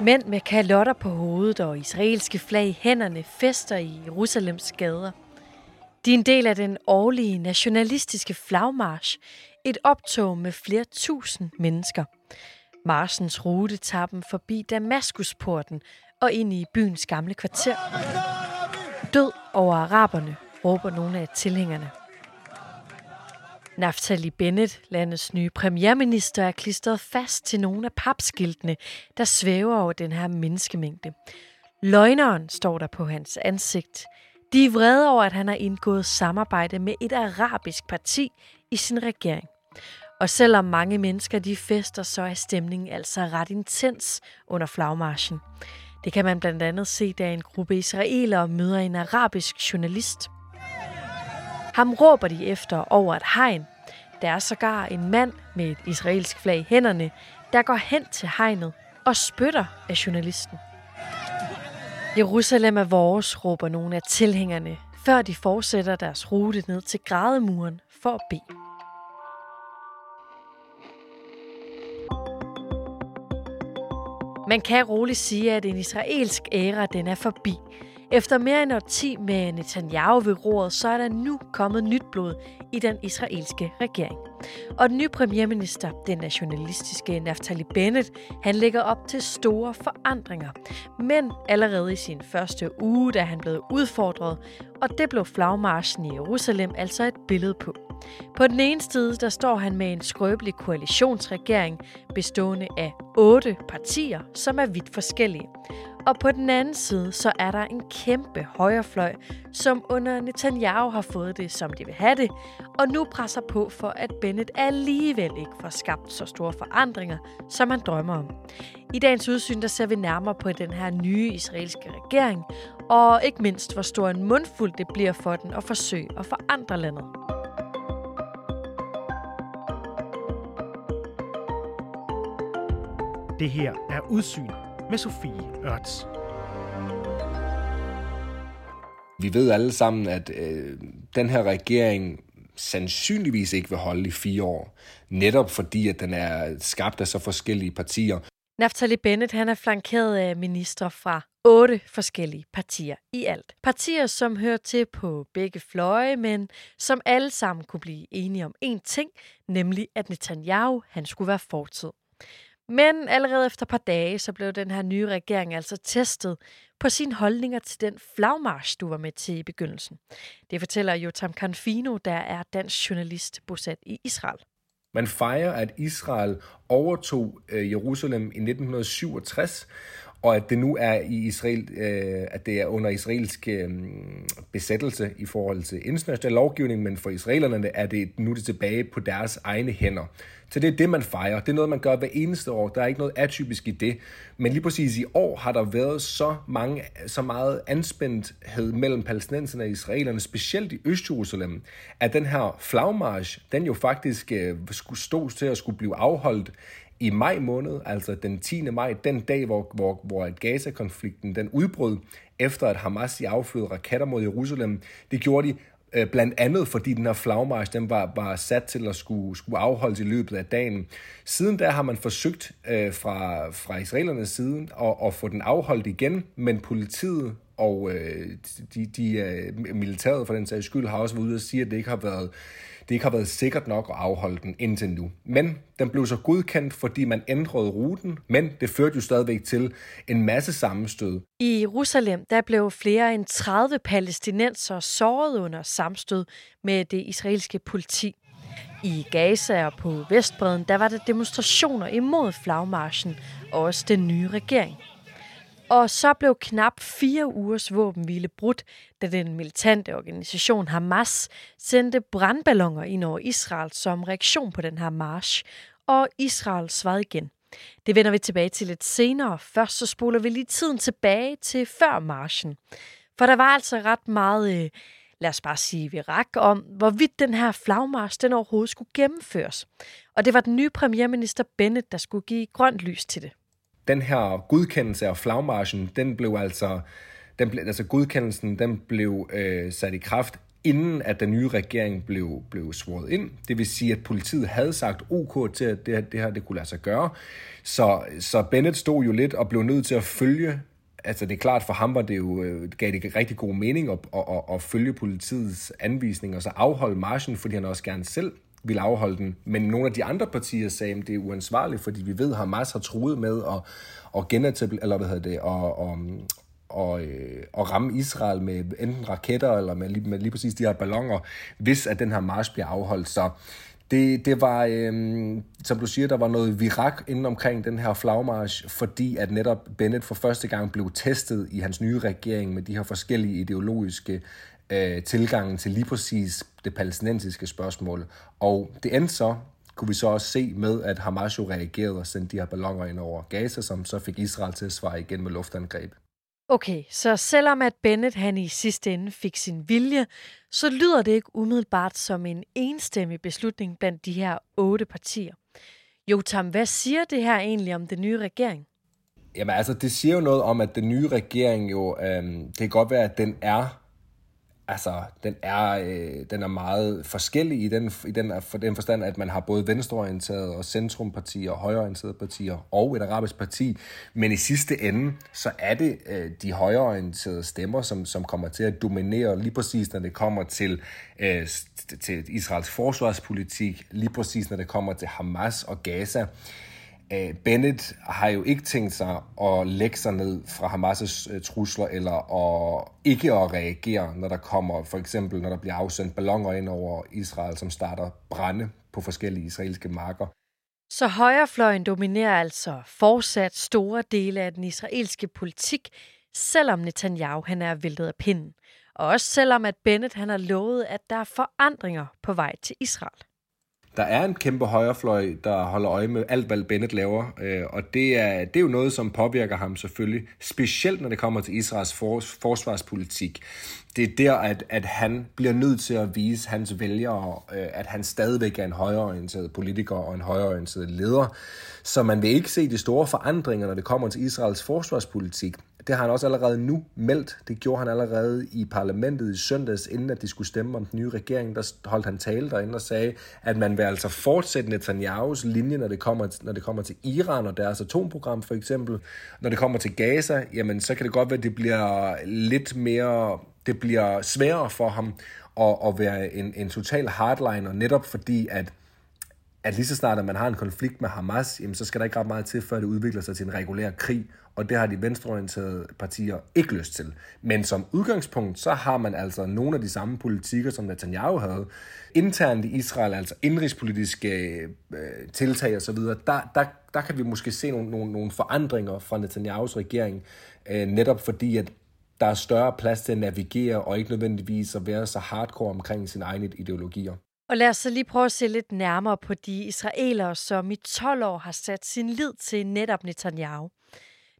Mænd med kalotter på hovedet og israelske flag i hænderne fester i Jerusalems gader. De er en del af den årlige nationalistiske flagmarsch, et optog med flere tusind mennesker. Marsens rute tager dem forbi Damaskusporten og ind i byens gamle kvarter. Død over araberne, råber nogle af tilhængerne. Naftali Bennett, landets nye premierminister, er klistret fast til nogle af papskiltene, der svæver over den her menneskemængde. Løgneren står der på hans ansigt. De er vrede over, at han har indgået samarbejde med et arabisk parti i sin regering. Og selvom mange mennesker de fester, så er stemningen altså ret intens under flagmarschen. Det kan man blandt andet se, da en gruppe israelere møder en arabisk journalist. Ham råber de efter over et hegn. Der er sågar en mand med et israelsk flag i hænderne, der går hen til hegnet og spytter af journalisten. Jerusalem er vores, råber nogle af tilhængerne, før de fortsætter deres rute ned til grædemuren for at bede. Man kan roligt sige, at en israelsk æra den er forbi. Efter mere end 10 med Netanyahu ved roret, så er der nu kommet nyt blod i den israelske regering. Og den nye premierminister, den nationalistiske Naftali Bennett, han lægger op til store forandringer. Men allerede i sin første uge, da han blev udfordret, og det blev flagmarschen i Jerusalem altså et billede på. På den ene side, der står han med en skrøbelig koalitionsregering bestående af otte partier, som er vidt forskellige. Og på den anden side, så er der en kæmpe højrefløj, som under Netanyahu har fået det, som de vil have det, og nu presser på for, at Bennett alligevel ikke får skabt så store forandringer, som man drømmer om. I dagens udsyn, der ser vi nærmere på den her nye israelske regering, og ikke mindst, hvor stor en mundfuld det bliver for den at forsøge at forandre landet. Det her er Udsyn med Sofie Ørts. Vi ved alle sammen, at øh, den her regering sandsynligvis ikke vil holde i fire år, netop fordi at den er skabt af så forskellige partier. Naftali Bennett han er flankeret af ministre fra otte forskellige partier i alt. Partier, som hører til på begge fløje, men som alle sammen kunne blive enige om én ting, nemlig at Netanyahu han skulle være fortid. Men allerede efter et par dage, så blev den her nye regering altså testet på sine holdninger til den flagmarsch, du var med til i begyndelsen. Det fortæller Jotam Kanfino, der er dansk journalist bosat i Israel. Man fejrer, at Israel overtog øh, Jerusalem i 1967, og at det nu er i Israel, øh, at det er under israelsk øh, besættelse i forhold til international lovgivning, men for israelerne er det nu det tilbage på deres egne hænder. Så det er det, man fejrer. Det er noget, man gør hver eneste år. Der er ikke noget atypisk i det. Men lige præcis i år har der været så, mange, så meget anspændthed mellem palæstinenserne og israelerne, specielt i Østjerusalem, at den her flagmarsch, den jo faktisk øh, skulle stå til at skulle blive afholdt i maj måned, altså den 10. maj, den dag, hvor, hvor, hvor Gaza-konflikten den udbrød, efter at Hamas i affyrede raketter mod Jerusalem. Det gjorde de øh, blandt andet fordi den her flagmarsch, den var, var sat til at skulle, skulle afholdes i løbet af dagen. Siden da har man forsøgt øh, fra, fra israelernes side at, at få den afholdt igen, men politiet og øh, de, de øh, militæret for den sags skyld har også været ude og sige, at det ikke har været det ikke har været sikkert nok at afholde den indtil nu. Men den blev så godkendt, fordi man ændrede ruten, men det førte jo stadigvæk til en masse sammenstød. I Jerusalem der blev flere end 30 palæstinenser såret under sammenstød med det israelske politi. I Gaza og på Vestbreden der var der demonstrationer imod flagmarschen og også den nye regering. Og så blev knap fire ugers våbenhvile brudt, da den militante organisation Hamas sendte brandballoner ind over Israel som reaktion på den her march. Og Israel svarede igen. Det vender vi tilbage til lidt senere. Først så spoler vi lige tiden tilbage til før marchen. For der var altså ret meget, øh, lad os bare sige, virak om, hvorvidt den her flagmarsch den overhovedet skulle gennemføres. Og det var den nye premierminister Bennett, der skulle give grønt lys til det den her godkendelse af flagmarschen, den blev altså, den ble, altså godkendelsen, den blev øh, sat i kraft inden at den nye regering blev, blev svoret ind. Det vil sige, at politiet havde sagt ok til, at det her, det her det kunne lade sig gøre. Så, så Bennett stod jo lidt og blev nødt til at følge altså det er klart, for ham var det jo, øh, gav det rigtig god mening at, at, at, at følge politiets anvisninger, og så afholde marchen, fordi han også gerne selv ville afholde den. Men nogle af de andre partier sagde, at det er uansvarligt, fordi vi ved, at Hamas har truet med at, at genetablere, eller hvad hedder det, og, og, og, øh, og ramme Israel med enten raketter eller med, med lige præcis de her ballonger, hvis at den her march bliver afholdt. Så det, det var, øh, som du siger, der var noget virak inden omkring den her flagmarsch, fordi at netop Bennett for første gang blev testet i hans nye regering med de her forskellige ideologiske øh, tilgange til lige præcis det palæstinensiske spørgsmål. Og det endte så, kunne vi så også se med, at Hamas jo reagerede og sendte de her ballonger ind over Gaza, som så fik Israel til at svare igen med luftangreb. Okay, så selvom at Bennett han i sidste ende fik sin vilje, så lyder det ikke umiddelbart som en enstemmig beslutning blandt de her otte partier. Jotam, hvad siger det her egentlig om den nye regering? Jamen altså, det siger jo noget om, at den nye regering jo, øhm, det kan godt være, at den er altså, den er, øh, den er meget forskellig i den, i den, for den forstand, at man har både venstreorienterede og centrumpartier og højreorienterede partier og et arabisk parti, men i sidste ende, så er det øh, de højreorienterede stemmer, som, som kommer til at dominere lige præcis, når det kommer til, øh, til Israels forsvarspolitik, lige præcis, når det kommer til Hamas og Gaza. Øh, Bennett har jo ikke tænkt sig at lægge sig ned fra Hamas' øh, trusler, eller at ikke at reagere, når der kommer, for eksempel når der bliver afsendt ballonger ind over Israel, som starter brænde på forskellige israelske marker. Så højrefløjen dominerer altså fortsat store dele af den israelske politik, selvom Netanyahu han er væltet af pinden. Og også selvom at Bennett han har lovet, at der er forandringer på vej til Israel der er en kæmpe højrefløj, der holder øje med alt, hvad Bennett laver, øh, og det er, det er jo noget, som påvirker ham selvfølgelig, specielt når det kommer til Israels for, forsvarspolitik. Det er der, at, at han bliver nødt til at vise hans vælgere, øh, at han stadigvæk er en højreorienteret politiker og en højreorienteret leder, så man vil ikke se de store forandringer, når det kommer til Israels forsvarspolitik. Det har han også allerede nu meldt. Det gjorde han allerede i parlamentet i søndags, inden at de skulle stemme om den nye regering. Der holdt han tale derinde og sagde, at man vil altså fortsætte Netanyahus linje, når det kommer, når det kommer til Iran og deres atomprogram for eksempel. Når det kommer til Gaza, jamen så kan det godt være, at det bliver lidt mere, det bliver sværere for ham at, at være en, en total hardliner, netop fordi at at lige så snart, at man har en konflikt med Hamas, jamen, så skal der ikke ret meget til, før det udvikler sig til en regulær krig, og det har de venstreorienterede partier ikke lyst til. Men som udgangspunkt, så har man altså nogle af de samme politikker, som Netanyahu havde. Internt i Israel, altså indrigspolitiske øh, tiltag osv., der, der, der kan vi måske se nogle, nogle, nogle forandringer fra Netanyahus regering, øh, netop fordi, at der er større plads til at navigere, og ikke nødvendigvis at være så hardcore omkring sine egne ideologier. Og lad os så lige prøve at se lidt nærmere på de israelere, som i 12 år har sat sin lid til netop Netanyahu.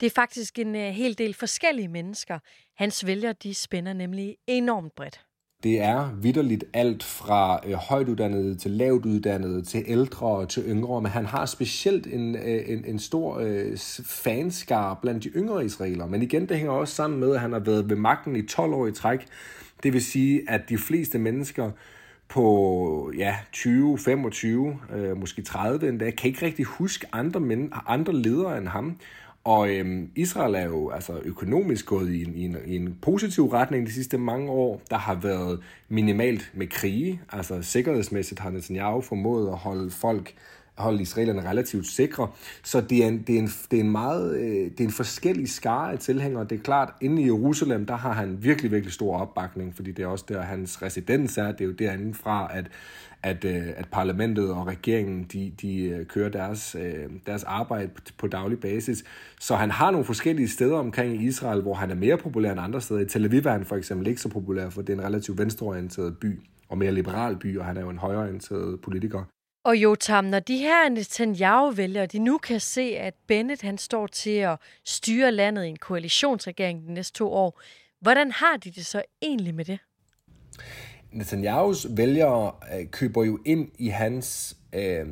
Det er faktisk en øh, hel del forskellige mennesker. Hans vælgere, de spænder nemlig enormt bredt. Det er vidderligt alt fra øh, højtuddannede til lavt uddannede til ældre og til yngre, men han har specielt en, øh, en, en stor øh, fanskar blandt de yngre israelere. Men igen, det hænger også sammen med, at han har været ved magten i 12 år i træk. Det vil sige, at de fleste mennesker på ja, 20, 25, øh, måske 30 endda, kan ikke rigtig huske andre, men, andre ledere end ham. Og øhm, Israel er jo altså økonomisk gået i en, i, en, i en positiv retning de sidste mange år. Der har været minimalt med krige. Altså sikkerhedsmæssigt har Netanyahu formået at holde folk holde israelerne relativt sikre. Så det er en, det er en, det er en meget øh, det er en forskellig skare af tilhængere. Det er klart, inde i Jerusalem, der har han virkelig, virkelig stor opbakning, fordi det er også der, hans residens er. Det er jo derinde fra, at, at, øh, at parlamentet og regeringen, de, de øh, kører deres, deres arbejde på daglig basis. Så han har nogle forskellige steder omkring Israel, hvor han er mere populær end andre steder. I Tel Aviv er han for eksempel ikke så populær, for det er en relativt venstreorienteret by og mere liberal by, og han er jo en højreorienteret politiker. Og Jotam, når de her Netanyahu-vælgere, de nu kan se, at Bennett han står til at styre landet i en koalitionsregering de næste to år, hvordan har de det så egentlig med det? Netanyahus vælgere øh, køber jo ind i hans øh,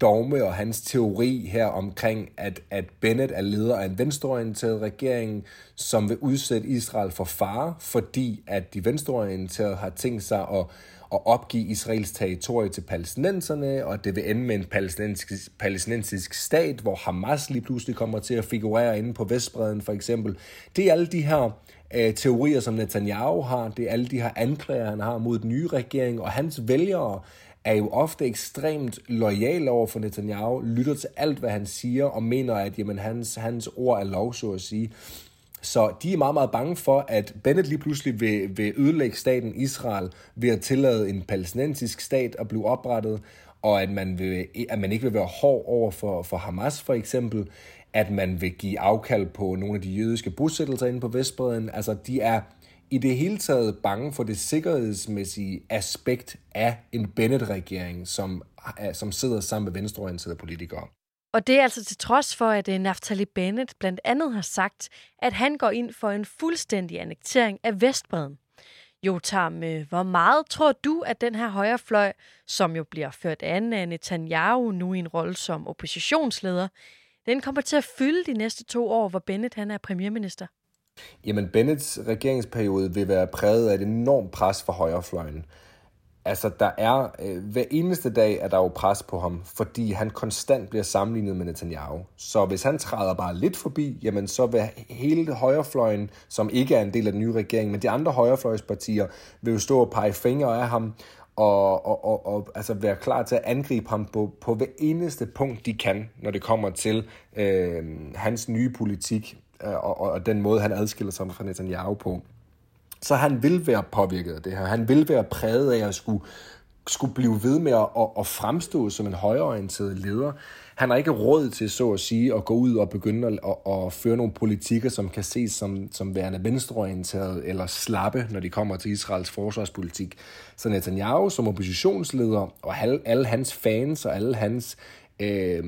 dogme og hans teori her omkring, at, at Bennett er leder af en venstreorienteret regering, som vil udsætte Israel for fare, fordi at de venstreorienterede har tænkt sig at, at opgive Israels territorie til palæstinenserne, og det vil ende med en palæstinensisk, palæstinensisk stat, hvor Hamas lige pludselig kommer til at figurere inde på Vestbreden for eksempel. Det er alle de her øh, teorier, som Netanyahu har, det er alle de her anklager, han har mod den nye regering, og hans vælgere er jo ofte ekstremt lojal over for Netanyahu, lytter til alt, hvad han siger, og mener, at jamen, hans, hans ord er lov, så at sige. Så de er meget, meget bange for, at Bennett lige pludselig vil, vil ødelægge staten Israel ved at tillade en palæstinensisk stat at blive oprettet, og at man, vil, at man ikke vil være hård over for, for Hamas for eksempel, at man vil give afkald på nogle af de jødiske bosættelser inde på Vestbreden. Altså, de er i det hele taget bange for det sikkerhedsmæssige aspekt af en Bennett-regering, som, som sidder sammen med venstreorienterede politikere. Og det er altså til trods for, at øh, Naftali Bennett blandt andet har sagt, at han går ind for en fuldstændig annektering af Vestbreden. Jo, Tam, øh, hvor meget tror du, at den her højrefløj, som jo bliver ført an af Netanyahu nu i en rolle som oppositionsleder, den kommer til at fylde de næste to år, hvor Bennett han er premierminister? Jamen, Bennets regeringsperiode vil være præget af et enormt pres fra højrefløjen. Altså, der er, øh, hver eneste dag er der jo pres på ham, fordi han konstant bliver sammenlignet med Netanyahu. Så hvis han træder bare lidt forbi, jamen så vil hele højrefløjen, som ikke er en del af den nye regering, men de andre højrefløjspartier, vil jo stå og pege fingre af ham, og, og, og, og altså være klar til at angribe ham på, på hver eneste punkt, de kan, når det kommer til øh, hans nye politik øh, og, og den måde, han adskiller sig fra Netanyahu på. Så han vil være påvirket af det her. Han vil være præget af at skulle, skulle blive ved med at, at, at fremstå som en højreorienteret leder. Han har ikke råd til, så at sige, at gå ud og begynde at, at, at føre nogle politikker, som kan ses som, som værende venstreorienteret eller slappe, når de kommer til Israels forsvarspolitik. Så Netanyahu som oppositionsleder og alle, alle hans fans og alle hans øh,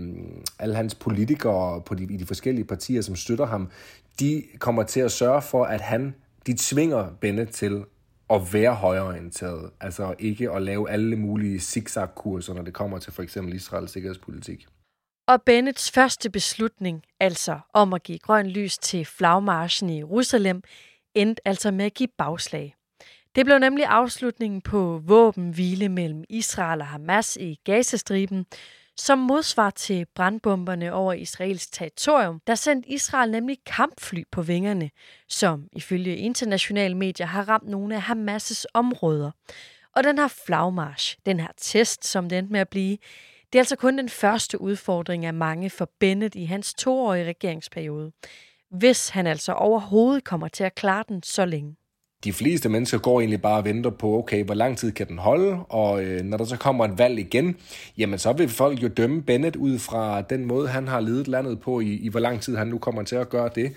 alle hans politikere på de, i de forskellige partier, som støtter ham, de kommer til at sørge for, at han de tvinger Benne til at være højreorienteret, altså ikke at lave alle mulige zigzag-kurser, når det kommer til for eksempel Israels sikkerhedspolitik. Og Bennets første beslutning, altså om at give grøn lys til flagmarschen i Jerusalem, endte altså med at give bagslag. Det blev nemlig afslutningen på våbenhvile mellem Israel og Hamas i Gazastriben, som modsvar til brandbomberne over Israels territorium, der sendte Israel nemlig kampfly på vingerne, som ifølge internationale medier har ramt nogle af Hamas' områder. Og den her flagmarsch, den her test, som den endte med at blive, det er altså kun den første udfordring af mange for Bennett i hans toårige regeringsperiode. Hvis han altså overhovedet kommer til at klare den så længe de fleste mennesker går egentlig bare og venter på, okay, hvor lang tid kan den holde, og øh, når der så kommer et valg igen, jamen så vil folk jo dømme Bennett ud fra den måde, han har ledet landet på, i, i hvor lang tid han nu kommer til at gøre det.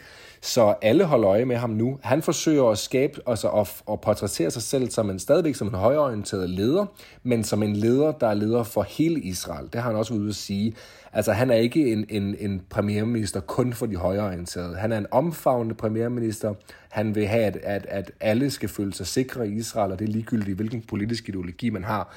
Så alle holder øje med ham nu. Han forsøger at skabe, altså at, at portrættere sig selv som en stadigvæk som en højorienteret leder, men som en leder, der er leder for hele Israel. Det har han også ude at sige. Altså han er ikke en, en, en premierminister kun for de højorienterede. Han er en omfavnende premierminister. Han vil have, at, at, at alle skal føle sig sikre i Israel, og det er ligegyldigt, hvilken politisk ideologi man har.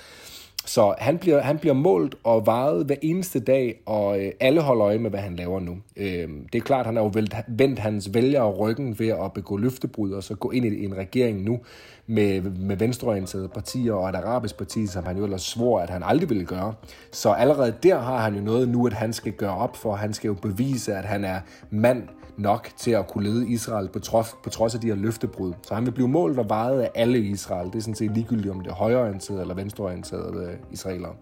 Så han bliver, han bliver målt og vejet hver eneste dag, og øh, alle holder øje med, hvad han laver nu. Øh, det er klart, han har jo vendt, vendt hans vælgere ryggen ved at begå løftebrud, og så gå ind i en regering nu med, med venstreorienterede partier og et arabisk parti, som han jo ellers svor, at han aldrig ville gøre. Så allerede der har han jo noget nu, at han skal gøre op for. Han skal jo bevise, at han er mand nok til at kunne lede Israel på trods, på trods af de her løftebrud. Så han vil blive målt og vejet af alle i Israel. Det er sådan set ligegyldigt, om det er højreorienterede eller venstreorienterede øh, israelere.